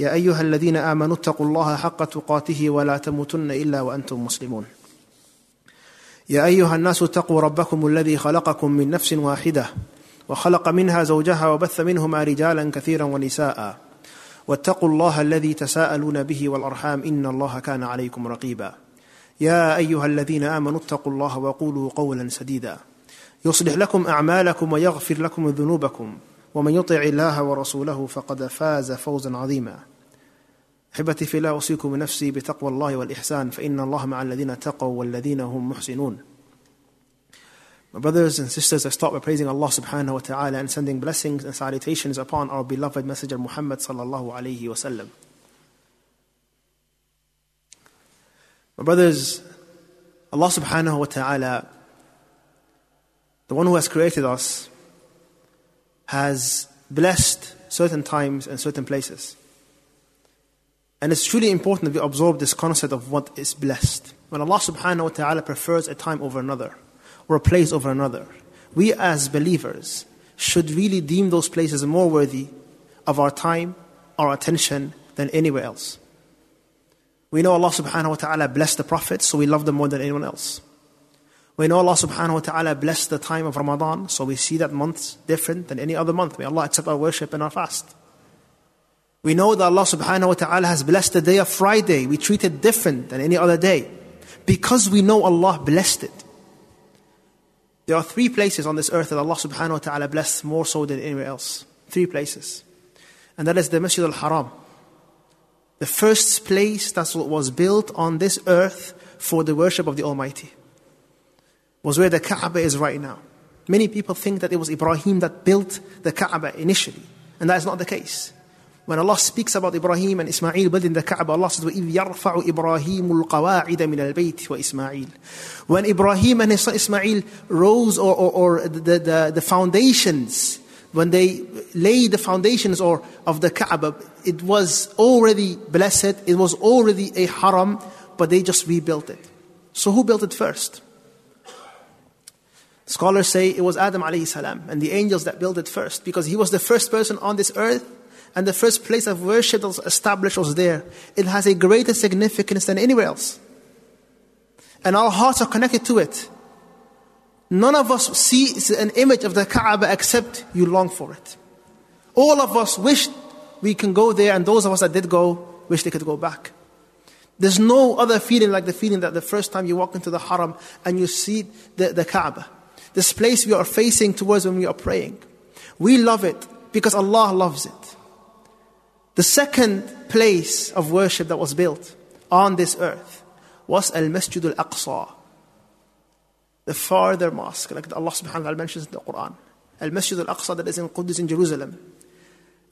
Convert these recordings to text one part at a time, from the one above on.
يا أيها الذين آمنوا اتقوا الله حق تقاته ولا تموتن إلا وأنتم مسلمون. يا أيها الناس اتقوا ربكم الذي خلقكم من نفس واحدة وخلق منها زوجها وبث منهما رجالا كثيرا ونساء. واتقوا الله الذي تساءلون به والأرحام إن الله كان عليكم رقيبا. يا أيها الذين آمنوا اتقوا الله وقولوا قولا سديدا. يصلح لكم أعمالكم ويغفر لكم ذنوبكم. ومن يطع الله ورسوله فقد فاز فوزا عظيما. احبتي في الله اوصيكم نفسي بتقوى الله والاحسان فان الله مع الذين اتقوا والذين هم محسنون My brothers and sisters, I start by praising Allah subhanahu wa ta'ala and sending blessings and salutations upon our beloved Messenger Muhammad sallallahu alayhi wa sallam. My brothers, Allah subhanahu wa ta'ala, the one who has created us, has blessed certain times and certain places. And it's truly important that we absorb this concept of what is blessed. When Allah subhanahu wa ta'ala prefers a time over another, or a place over another, we as believers should really deem those places more worthy of our time, our attention, than anywhere else. We know Allah subhanahu wa ta'ala blessed the prophets, so we love them more than anyone else. We know Allah subhanahu wa ta'ala blessed the time of Ramadan, so we see that month different than any other month. May Allah accept our worship and our fast. We know that Allah subhanahu wa ta'ala has blessed the day of Friday. We treat it different than any other day because we know Allah blessed it. There are three places on this earth that Allah subhanahu wa ta'ala blessed more so than anywhere else. Three places. And that is the Masjid al Haram. The first place that was built on this earth for the worship of the Almighty was where the Kaaba is right now. Many people think that it was Ibrahim that built the Kaaba initially, and that is not the case. When Allah speaks about Ibrahim and Ismail building the Kaaba, Allah says, وَإِذْ يَرْفَعُ إِبْرَاهِيمُ الْقَوَاعِدَ مِنَ الْبَيْتِ وَإِسْمَاعِيل When Ibrahim and his son Ismail rose, or, or, or the, the, the foundations, when they laid the foundations or of the Kaaba, it was already blessed, it was already a haram, but they just rebuilt it. So who built it first? Scholars say it was Adam alayhi salam and the angels that built it first because he was the first person on this earth and the first place of worship that was established was there. It has a greater significance than anywhere else. And our hearts are connected to it. None of us see an image of the Kaaba except you long for it. All of us wish we can go there, and those of us that did go wish they could go back. There's no other feeling like the feeling that the first time you walk into the haram and you see the, the Kaaba this place we are facing towards when we are praying. We love it because Allah loves it. The second place of worship that was built on this earth was Al Masjid Al Aqsa, the farther mosque, like Allah subhanahu wa ta'ala mentions in the Quran. Al Masjid Al Aqsa that is in Quds in Jerusalem.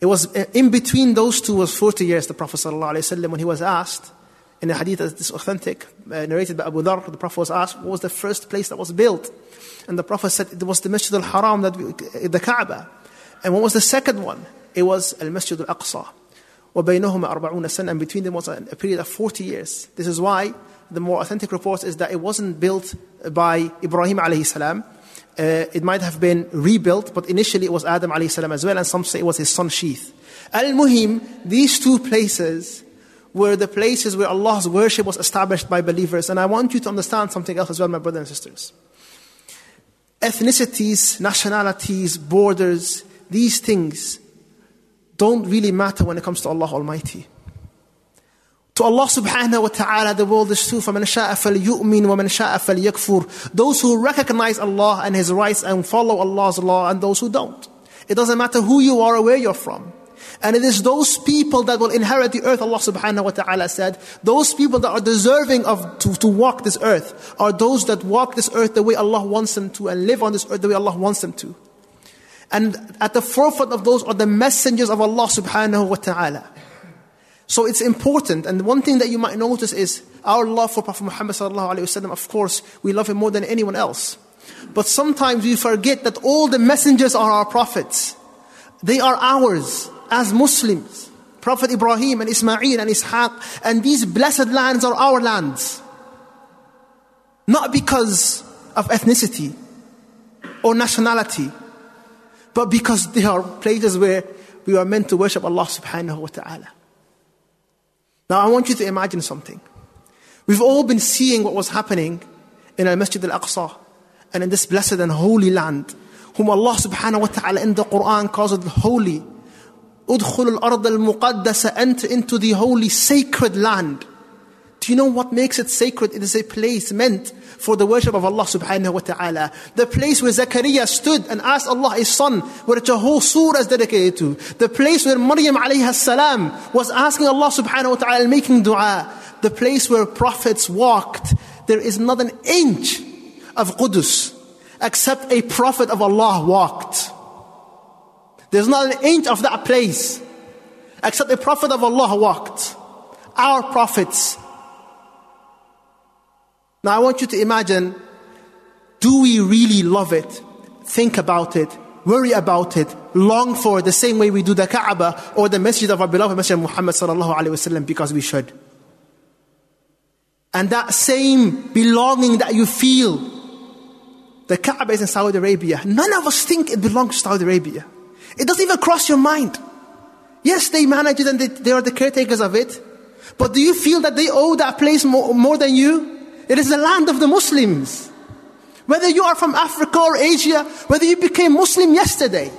It was in between those two was 40 years, the Prophet ﷺ, when he was asked, in a hadith that is authentic, uh, narrated by Abu Dhar, the Prophet was asked, what was the first place that was built? And the Prophet said it was the Masjid al Haram, that we, the Kaaba. And what was the second one? It was Al Masjid al Aqsa. وَبَيْنَهُمَا أَرْبَعُونَ سَنَةً And between them was a period of 40 years. This is why the more authentic report is that it wasn't built by Ibrahim alayhi salam. Uh, it might have been rebuilt, but initially it was Adam alayhi salam as well, and some say it was his son Sheeth. Al-Muhim, these two places were the places where Allah's worship was established by believers. And I want you to understand something else as well, my brothers and sisters. Ethnicities, nationalities, borders, these things don't really matter when it comes to Allah Almighty. To Allah subhanahu wa ta'ala, the world is two. فَمَنْ شَاءَ فَلْيُؤْمِنْ وَمَنْ شَاءَ فَلْيَكْفُرْ Those who recognize Allah and His rights and follow Allah's law and those who don't. It doesn't matter who you are or where you're from. And it is those people that will inherit the earth, Allah subhanahu wa ta'ala said, those people that are deserving of to, to walk this earth are those that walk this earth the way Allah wants them to and live on this earth the way Allah wants them to. And at the forefront of those are the messengers of Allah subhanahu wa ta'ala. So it's important. And one thing that you might notice is our love for Prophet Muhammad sallallahu alayhi wasallam. Of course, we love him more than anyone else. But sometimes we forget that all the messengers are our prophets. They are ours as Muslims. Prophet Ibrahim and Ismail and Ishaq and these blessed lands are our lands. Not because of ethnicity or nationality, but because they are places where we are meant to worship Allah subhanahu wa ta'ala. Now, I want you to imagine something. We've all been seeing what was happening in Al Masjid al Aqsa and in this blessed and holy land, whom Allah subhanahu wa ta'ala in the Quran calls it holy. Al al enter into the holy sacred land. Do you know what makes it sacred? It is a place meant for the worship of Allah subhanahu wa ta'ala. The place where Zakaria stood and asked Allah his son, which a whole surah is dedicated to. The place where Maryam alayhi salam was asking Allah subhanahu wa ta'ala and making dua. The place where prophets walked. There is not an inch of Qudus except a prophet of Allah walked. There's not an inch of that place except a prophet of Allah walked. Our prophets now I want you to imagine do we really love it? Think about it, worry about it, long for it the same way we do the Kaaba or the masjid of our beloved Messenger Muhammad sallallahu alaihi wasallam because we should. And that same belonging that you feel, the Kaaba is in Saudi Arabia. None of us think it belongs to Saudi Arabia. It doesn't even cross your mind. Yes, they manage it and they, they are the caretakers of it. But do you feel that they owe that place more, more than you? It is the land of the Muslims. Whether you are from Africa or Asia, whether you became Muslim yesterday,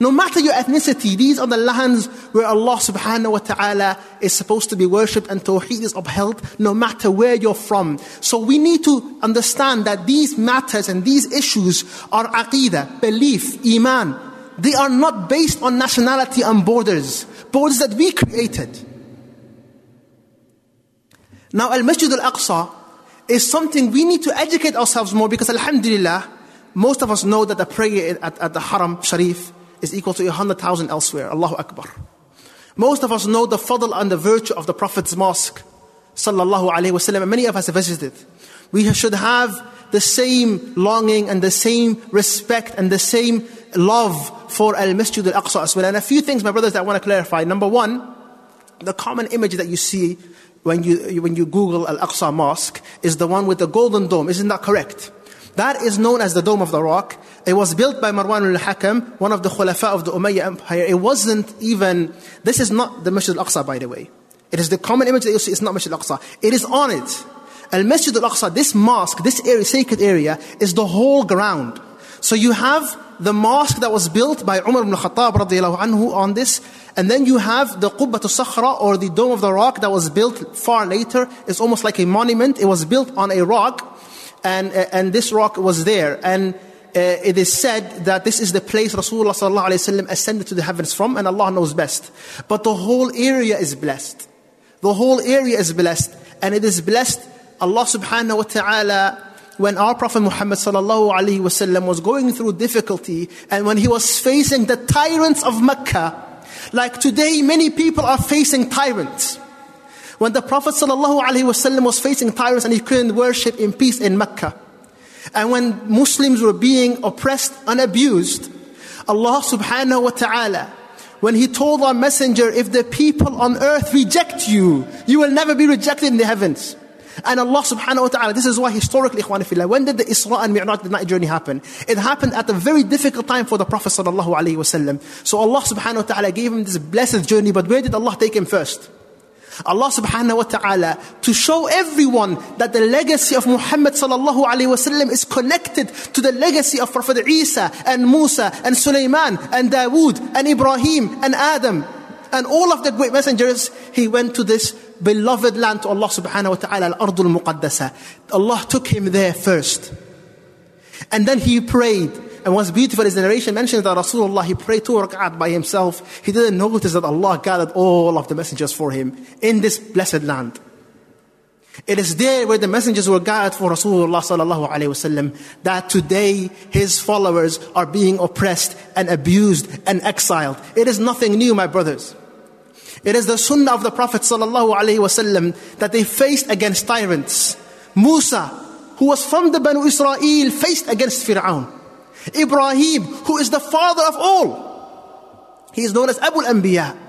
no matter your ethnicity, these are the lands where Allah subhanahu wa ta'ala is supposed to be worshipped and Tawheed is upheld, no matter where you're from. So we need to understand that these matters and these issues are aqidah, belief, iman. They are not based on nationality and borders, borders that we created. Now, Al Masjid Al Aqsa is something we need to educate ourselves more because, Alhamdulillah, most of us know that the prayer at, at the Haram Sharif is equal to 100,000 elsewhere. Allahu Akbar. Most of us know the fadl and the virtue of the Prophet's mosque, sallallahu alaihi wasallam, and many of us have visited. We should have the same longing and the same respect and the same love for Al Masjid Al Aqsa as well. And a few things, my brothers, that I want to clarify. Number one, the common image that you see when you, when you Google Al Aqsa Mosque is the one with the golden dome. Isn't that correct? That is known as the Dome of the Rock. It was built by Marwan al-Hakam, one of the Khulafa of the Umayyad Empire. It wasn't even, this is not the Masjid al-Aqsa by the way. It is the common image that you see, it's not Masjid al-Aqsa. It is on it. Al-Masjid al-Aqsa, this mosque, this area, sacred area, is the whole ground. So you have the mosque that was built by Umar ibn Khattab radiallahu anhu on this, and then you have the Qubbat al-Sakhra or the Dome of the Rock that was built far later. It's almost like a monument. It was built on a rock, and, uh, and this rock was there. And uh, it is said that this is the place Rasulullah sallallahu ascended to the heavens from, and Allah knows best. But the whole area is blessed. The whole area is blessed, and it is blessed. Allah subhanahu wa taala when our Prophet Muhammad was going through difficulty, and when he was facing the tyrants of Mecca, like today, many people are facing tyrants. When the Prophet was facing tyrants and he couldn't worship in peace in Mecca, and when Muslims were being oppressed and abused, Allah subhanahu wa ta'ala, when He told our messenger, if the people on earth reject you, you will never be rejected in the heavens. And Allah subhanahu wa ta'ala, this is why historically, ikhwanifillah, when did the Isra and Mi'raj, the night journey happen? It happened at a very difficult time for the Prophet sallallahu alayhi wasallam. So Allah subhanahu wa ta'ala gave him this blessed journey, but where did Allah take him first? Allah subhanahu wa ta'ala to show everyone that the legacy of Muhammad sallallahu alayhi wasallam is connected to the legacy of Prophet Isa and Musa and Sulaiman and Dawood and Ibrahim and Adam and all of the great messengers, he went to this beloved land to Allah subhanahu wa ta'ala, Al-Ardul Muqaddasa. Allah took him there first. And then he prayed. And what's beautiful is the narration mentions that Rasulullah, he prayed two rak'at by himself. He didn't notice that Allah gathered all of the messengers for him in this blessed land. It is there where the messengers were gathered for Rasulullah sallallahu alaihi wasallam that today his followers are being oppressed and abused and exiled. It is nothing new, my brothers. It is the sunnah of the Prophet sallallahu alaihi wasallam that they faced against tyrants. Musa, who was from the Banu Israel, faced against Fir'aun. Ibrahim, who is the father of all. He is known as Abu al-Anbiya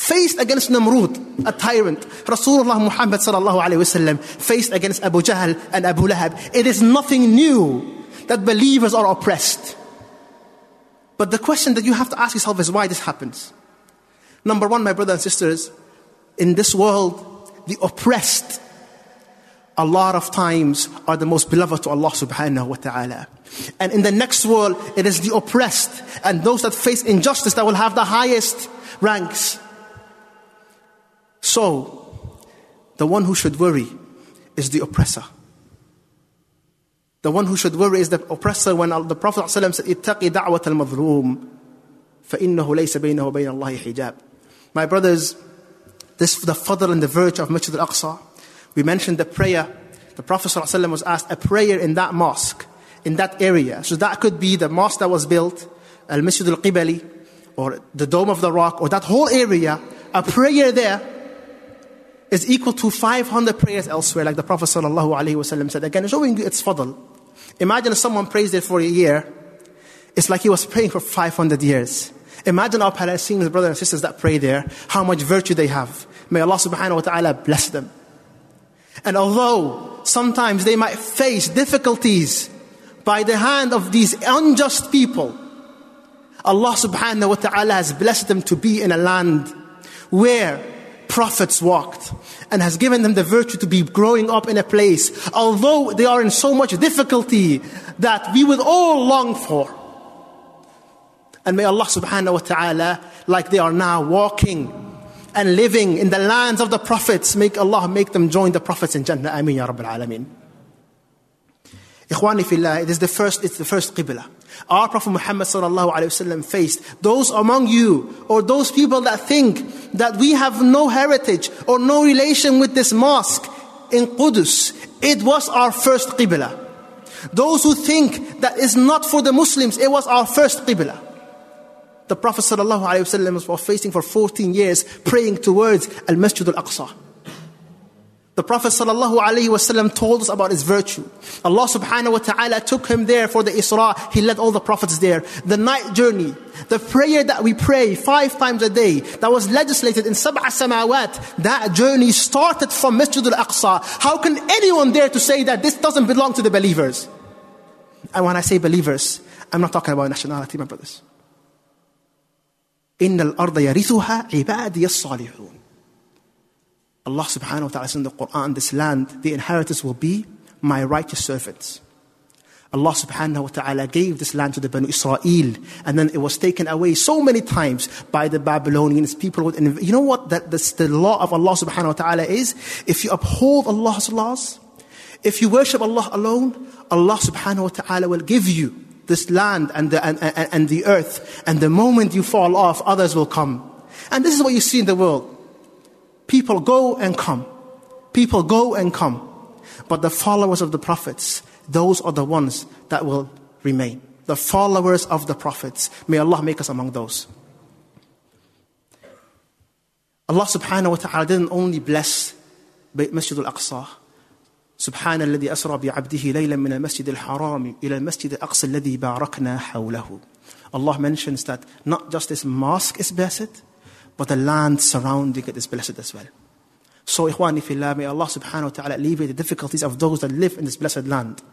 faced against Namrud, a tyrant. Rasulullah Muhammad faced against Abu Jahl and Abu Lahab. It is nothing new that believers are oppressed. But the question that you have to ask yourself is why this happens. Number one, my brothers and sisters, in this world, the oppressed a lot of times are the most beloved to Allah subhanahu wa ta'ala. And in the next world, it is the oppressed and those that face injustice that will have the highest ranks. So, the one who should worry is the oppressor. The one who should worry is the oppressor when the Prophet ﷺ said, اتقي دعوة المظلوم فإنه ليس بينه وبين الله حجاب. My brothers, this the fadl and the virtue of Masjid al-Aqsa. We mentioned the prayer. The Prophet ﷺ was asked a prayer in that mosque, in that area. So that could be the mosque that was built, Al-Masjid al-Qibali, or the Dome of the Rock, or that whole area. A prayer there is equal to 500 prayers elsewhere, like the Prophet ﷺ said. Again, showing you its fadl. Imagine if someone prays there for a year, it's like he was praying for 500 years. Imagine our Palestinian brothers and sisters that pray there, how much virtue they have. May Allah subhanahu wa ta'ala bless them. And although sometimes they might face difficulties by the hand of these unjust people, Allah subhanahu wa ta'ala has blessed them to be in a land where prophets walked and has given them the virtue to be growing up in a place, although they are in so much difficulty that we would all long for. And may Allah subhanahu wa ta'ala, like they are now walking and living in the lands of the prophets, make Allah make them join the prophets in Jannah. Ameen ya Rabbil Alameen. Ikhwani fillah, it is the first, it's the first qibla. Our Prophet Muhammad sallallahu alaihi wasallam faced those among you or those people that think that we have no heritage or no relation with this mosque in Qudus. It was our first qibla. Those who think that is not for the Muslims, it was our first qibla. The Prophet sallallahu alaihi wasallam was facing for 14 years praying towards Al Masjid Al Aqsa. The Prophet ﷺ told us about his virtue. Allah subhanahu wa ta'ala took him there for the Isra. He led all the prophets there. The night journey, the prayer that we pray five times a day, that was legislated in Sab'a Samawat, that journey started from Masjid al-Aqsa. How can anyone dare to say that this doesn't belong to the believers? And when I say believers, I'm not talking about nationality, my brothers. إن الأرض يرثها عبادي الصالحون Allah subhanahu wa ta'ala says in the Quran, this land, the inheritors will be my righteous servants. Allah subhanahu wa ta'ala gave this land to the Banu Israel, and then it was taken away so many times by the Babylonians. People would, you know what that, that's the law of Allah subhanahu wa ta'ala is? If you uphold Allah's laws, if you worship Allah alone, Allah subhanahu wa ta'ala will give you this land and the, and, and, and the earth. And the moment you fall off, others will come. And this is what you see in the world. People go and come. People go and come. But the followers of the prophets, those are the ones that will remain. The followers of the prophets. May Allah make us among those. Allah subhanahu wa ta'ala didn't only bless Masjid al-Aqsa. سبحان الذي أسرى بعبده ليلا من المسجد الحرام إلى المسجد الأقصى الذي باركنا حوله. Allah mentions that not just this mosque is blessed, but the land surrounding it is blessed as well. So, ikhwani fillah, may Allah subhanahu wa ta'ala alleviate the difficulties of those that live in this blessed land.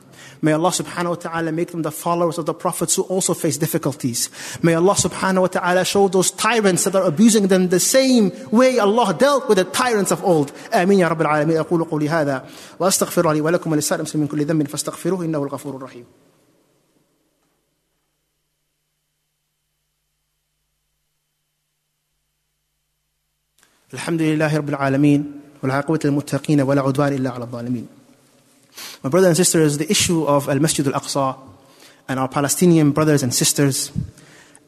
May Allah subhanahu wa ta'ala make them the followers of the prophets who also face difficulties. May Allah subhanahu wa ta'ala show those tyrants that are abusing them the same way Allah dealt with the tyrants of old. آمين يا رب العالمين أقول قولي هذا وأستغفر لي ولكم ولسائر المسلمين من كل ذنب فاستغفروه إنه الغفور الرحيم. الحمد لله رب العالمين والعاقبة للمتقين ولا عدوان إلا على الظالمين. My brothers and sisters, the issue of Al Masjid Al Aqsa and our Palestinian brothers and sisters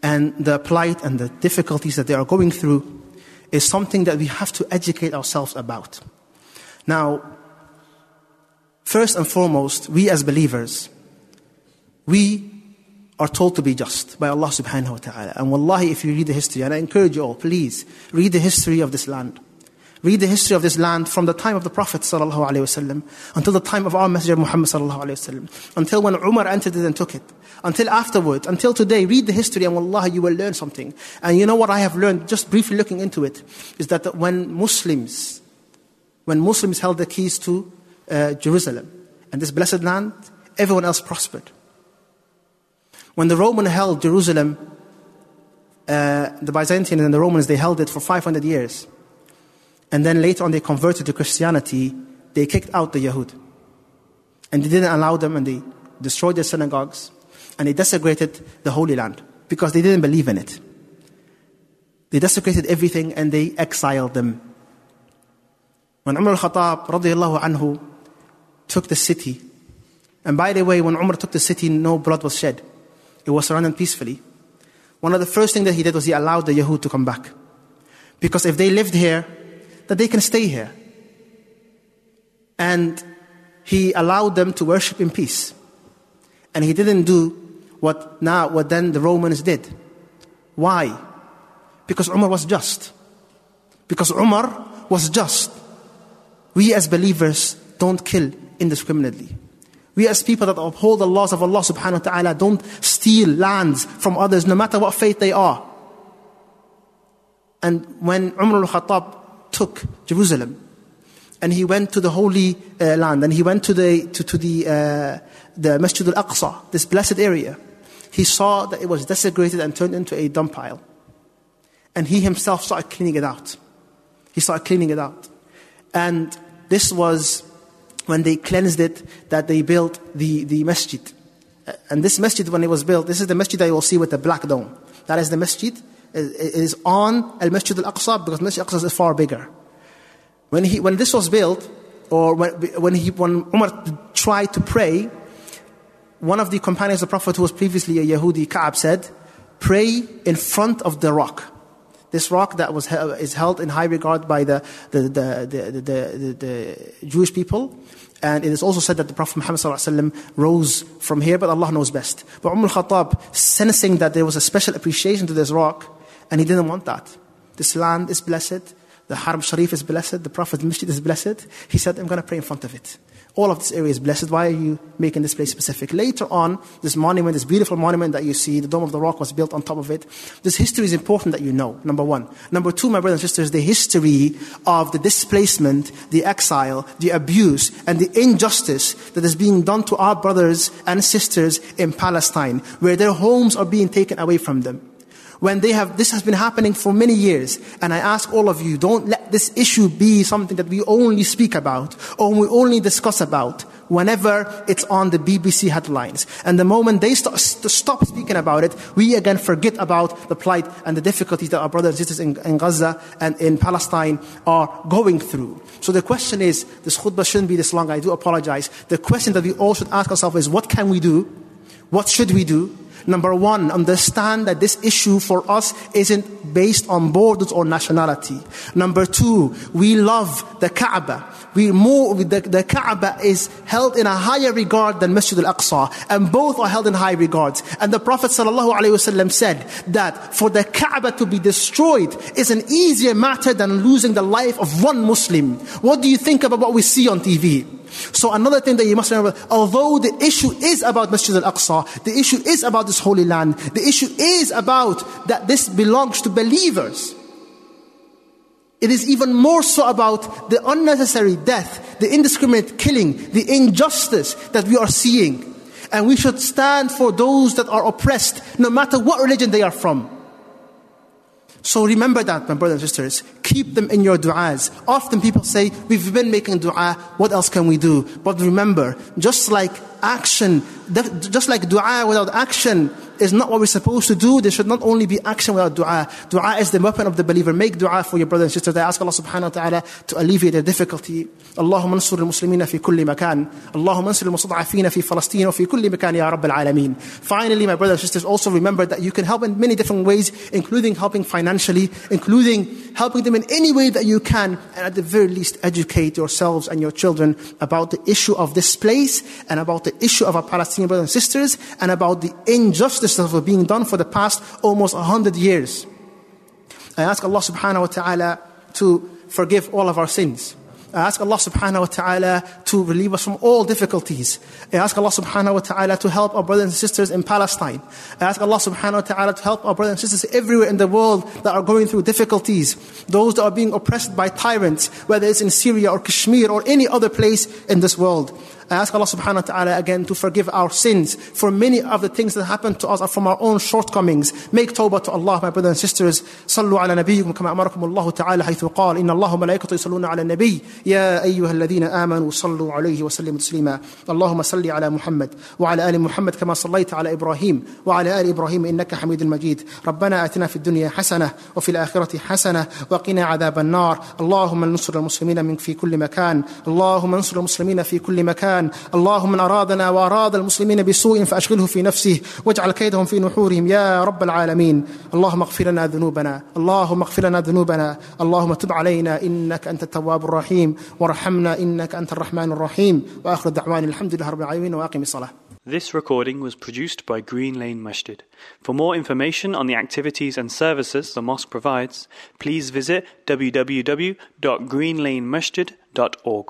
and the plight and the difficulties that they are going through is something that we have to educate ourselves about. Now, first and foremost, we as believers, we are told to be just by Allah subhanahu wa ta'ala. And wallahi, if you read the history, and I encourage you all, please read the history of this land. Read the history of this land from the time of the Prophet ﷺ until the time of our Messenger Muhammad ﷺ, until when Umar entered it and took it, until afterward, until today. Read the history and wallahi, you will learn something. And you know what I have learned, just briefly looking into it, is that when Muslims, when Muslims held the keys to uh, Jerusalem and this blessed land, everyone else prospered. When the Roman held Jerusalem, uh, the Byzantines and the Romans, they held it for 500 years. And then later on they converted to Christianity, they kicked out the Yahud. And they didn't allow them and they destroyed their synagogues and they desecrated the Holy Land because they didn't believe in it. They desecrated everything and they exiled them. When Umar al-Khattab radiallahu anhu took the city, and by the way, when Umar took the city, no blood was shed. It was surrounded peacefully. One of the first things that he did was he allowed the Yahud to come back. Because if they lived here, that they can stay here. And he allowed them to worship in peace. And he didn't do what now what then the Romans did. Why? Because Umar was just. Because Umar was just. We as believers don't kill indiscriminately. We as people that uphold the laws of Allah subhanahu wa ta'ala don't steal lands from others no matter what faith they are. And when Umar al-Khattab took Jerusalem. And he went to the Holy uh, Land, and he went to the, to, to the, uh, the Masjid al Aqsa, this blessed area. He saw that it was desecrated and turned into a dump pile. And he himself started cleaning it out. He started cleaning it out. And this was when they cleansed it that they built the, the masjid. Uh, and this masjid, when it was built, this is the masjid that you will see with the black dome. That is the masjid uh, is on Al Masjid Al Aqsa because Masjid Al Aqsa is far bigger. When, he, when this was built, or when, when, he, when Umar tried to pray, one of the companions of the Prophet who was previously a Yahudi, Ka'ab, said, Pray in front of the rock. This rock that was, is held in high regard by the, the, the, the, the, the Jewish people. And it is also said that the Prophet Muhammad rose from here, but Allah knows best. But Umar al-Khattab, sensing that there was a special appreciation to this rock, and he didn't want that. This land is blessed. The Haram Sharif is blessed. The Prophet's Masjid is blessed. He said, I'm going to pray in front of it. All of this area is blessed. Why are you making this place specific? Later on, this monument, this beautiful monument that you see, the Dome of the Rock was built on top of it. This history is important that you know, number one. Number two, my brothers and sisters, the history of the displacement, the exile, the abuse, and the injustice that is being done to our brothers and sisters in Palestine, where their homes are being taken away from them when they have, this has been happening for many years. And I ask all of you, don't let this issue be something that we only speak about or we only discuss about whenever it's on the BBC headlines. And the moment they stop, stop speaking about it, we again forget about the plight and the difficulties that our brothers and sisters in, in Gaza and in Palestine are going through. So the question is, this khutbah shouldn't be this long, I do apologize. The question that we all should ask ourselves is, what can we do? What should we do? Number one, understand that this issue for us isn't based on borders or nationality. Number two, we love the Kaaba. We more, the, the Kaaba is held in a higher regard than Masjid al-Aqsa. And both are held in high regards. And the Prophet ﷺ said that for the Kaaba to be destroyed is an easier matter than losing the life of one Muslim. What do you think about what we see on TV? So another thing that you must remember, although the issue is about Masjid al-Aqsa, the issue is about this holy land, the issue is about that this belongs to believers. It is even more so about the unnecessary death, the indiscriminate killing, the injustice that we are seeing. And we should stand for those that are oppressed, no matter what religion they are from. So remember that, my brothers and sisters. Keep them in your du'as. Often people say, we've been making du'a, what else can we do? But remember, just like action, just like du'a without action is not what we're supposed to do. There should not only be action without dua. Dua is the weapon of the believer. Make dua for your brothers and sisters. I ask Allah subhanahu wa ta'ala to alleviate their difficulty. اللهم انصر المسلمين في كل مكان اللهم انصر المستضعفين في فلسطين وفي كل مكان يا رب العالمين Finally, my brothers and sisters, also remember that you can help in many different ways, including helping financially, including helping them in any way that you can, and at the very least, educate yourselves and your children about the issue of this place and about the issue of our Palestinian brothers and sisters and about the injustice that was being done for the past almost 100 years. I ask Allah subhanahu wa ta'ala to forgive all of our sins. I ask Allah subhanahu wa ta'ala to relieve us from all difficulties. I ask Allah subhanahu wa ta'ala to help our brothers and sisters in Palestine. I ask Allah subhanahu wa ta'ala to help our brothers and sisters everywhere in the world that are going through difficulties. Those that are being oppressed by tyrants, whether it's in Syria or Kashmir or any other place in this world. I ask Allah subhanahu wa ta'ala again to forgive our sins for many of the things that happened to us are from our own shortcomings. Make tawbah to Allah, my brothers and sisters. صلوا على نبيكم كما أمركم الله تعالى حيث قال إن الله وملائكته يصلون على النبي يا أيها الذين آمنوا صلوا عليه وسلموا تسليما اللهم صل على محمد وعلى آل محمد كما صليت على إبراهيم وعلى آل إبراهيم إنك حميد مجيد ربنا آتنا في الدنيا حسنة وفي الآخرة حسنة وقنا عذاب النار اللهم انصر المسلمين من في كل مكان اللهم انصر المسلمين في كل مكان اللهم من أرادنا وأراد المسلمين بسوء فأشغله في نفسه واجعل كيدهم في نحورهم. يا رب العالمين. اللهم اغفر لنا ذنوبنا. اللهم اغفر لنا ذنوبنا. اللهم تب علينا. إنك أنت التواب الرحيم. وارحمنا. إنك أنت الرحمن الرحيم. وآخر دعواني الحمد لله رب العالمين وأقم الصلاة. This recording was produced by Green Lane Masjid. For more information on the activities and services the mosque provides, please visit www.greenlanemasjid.org.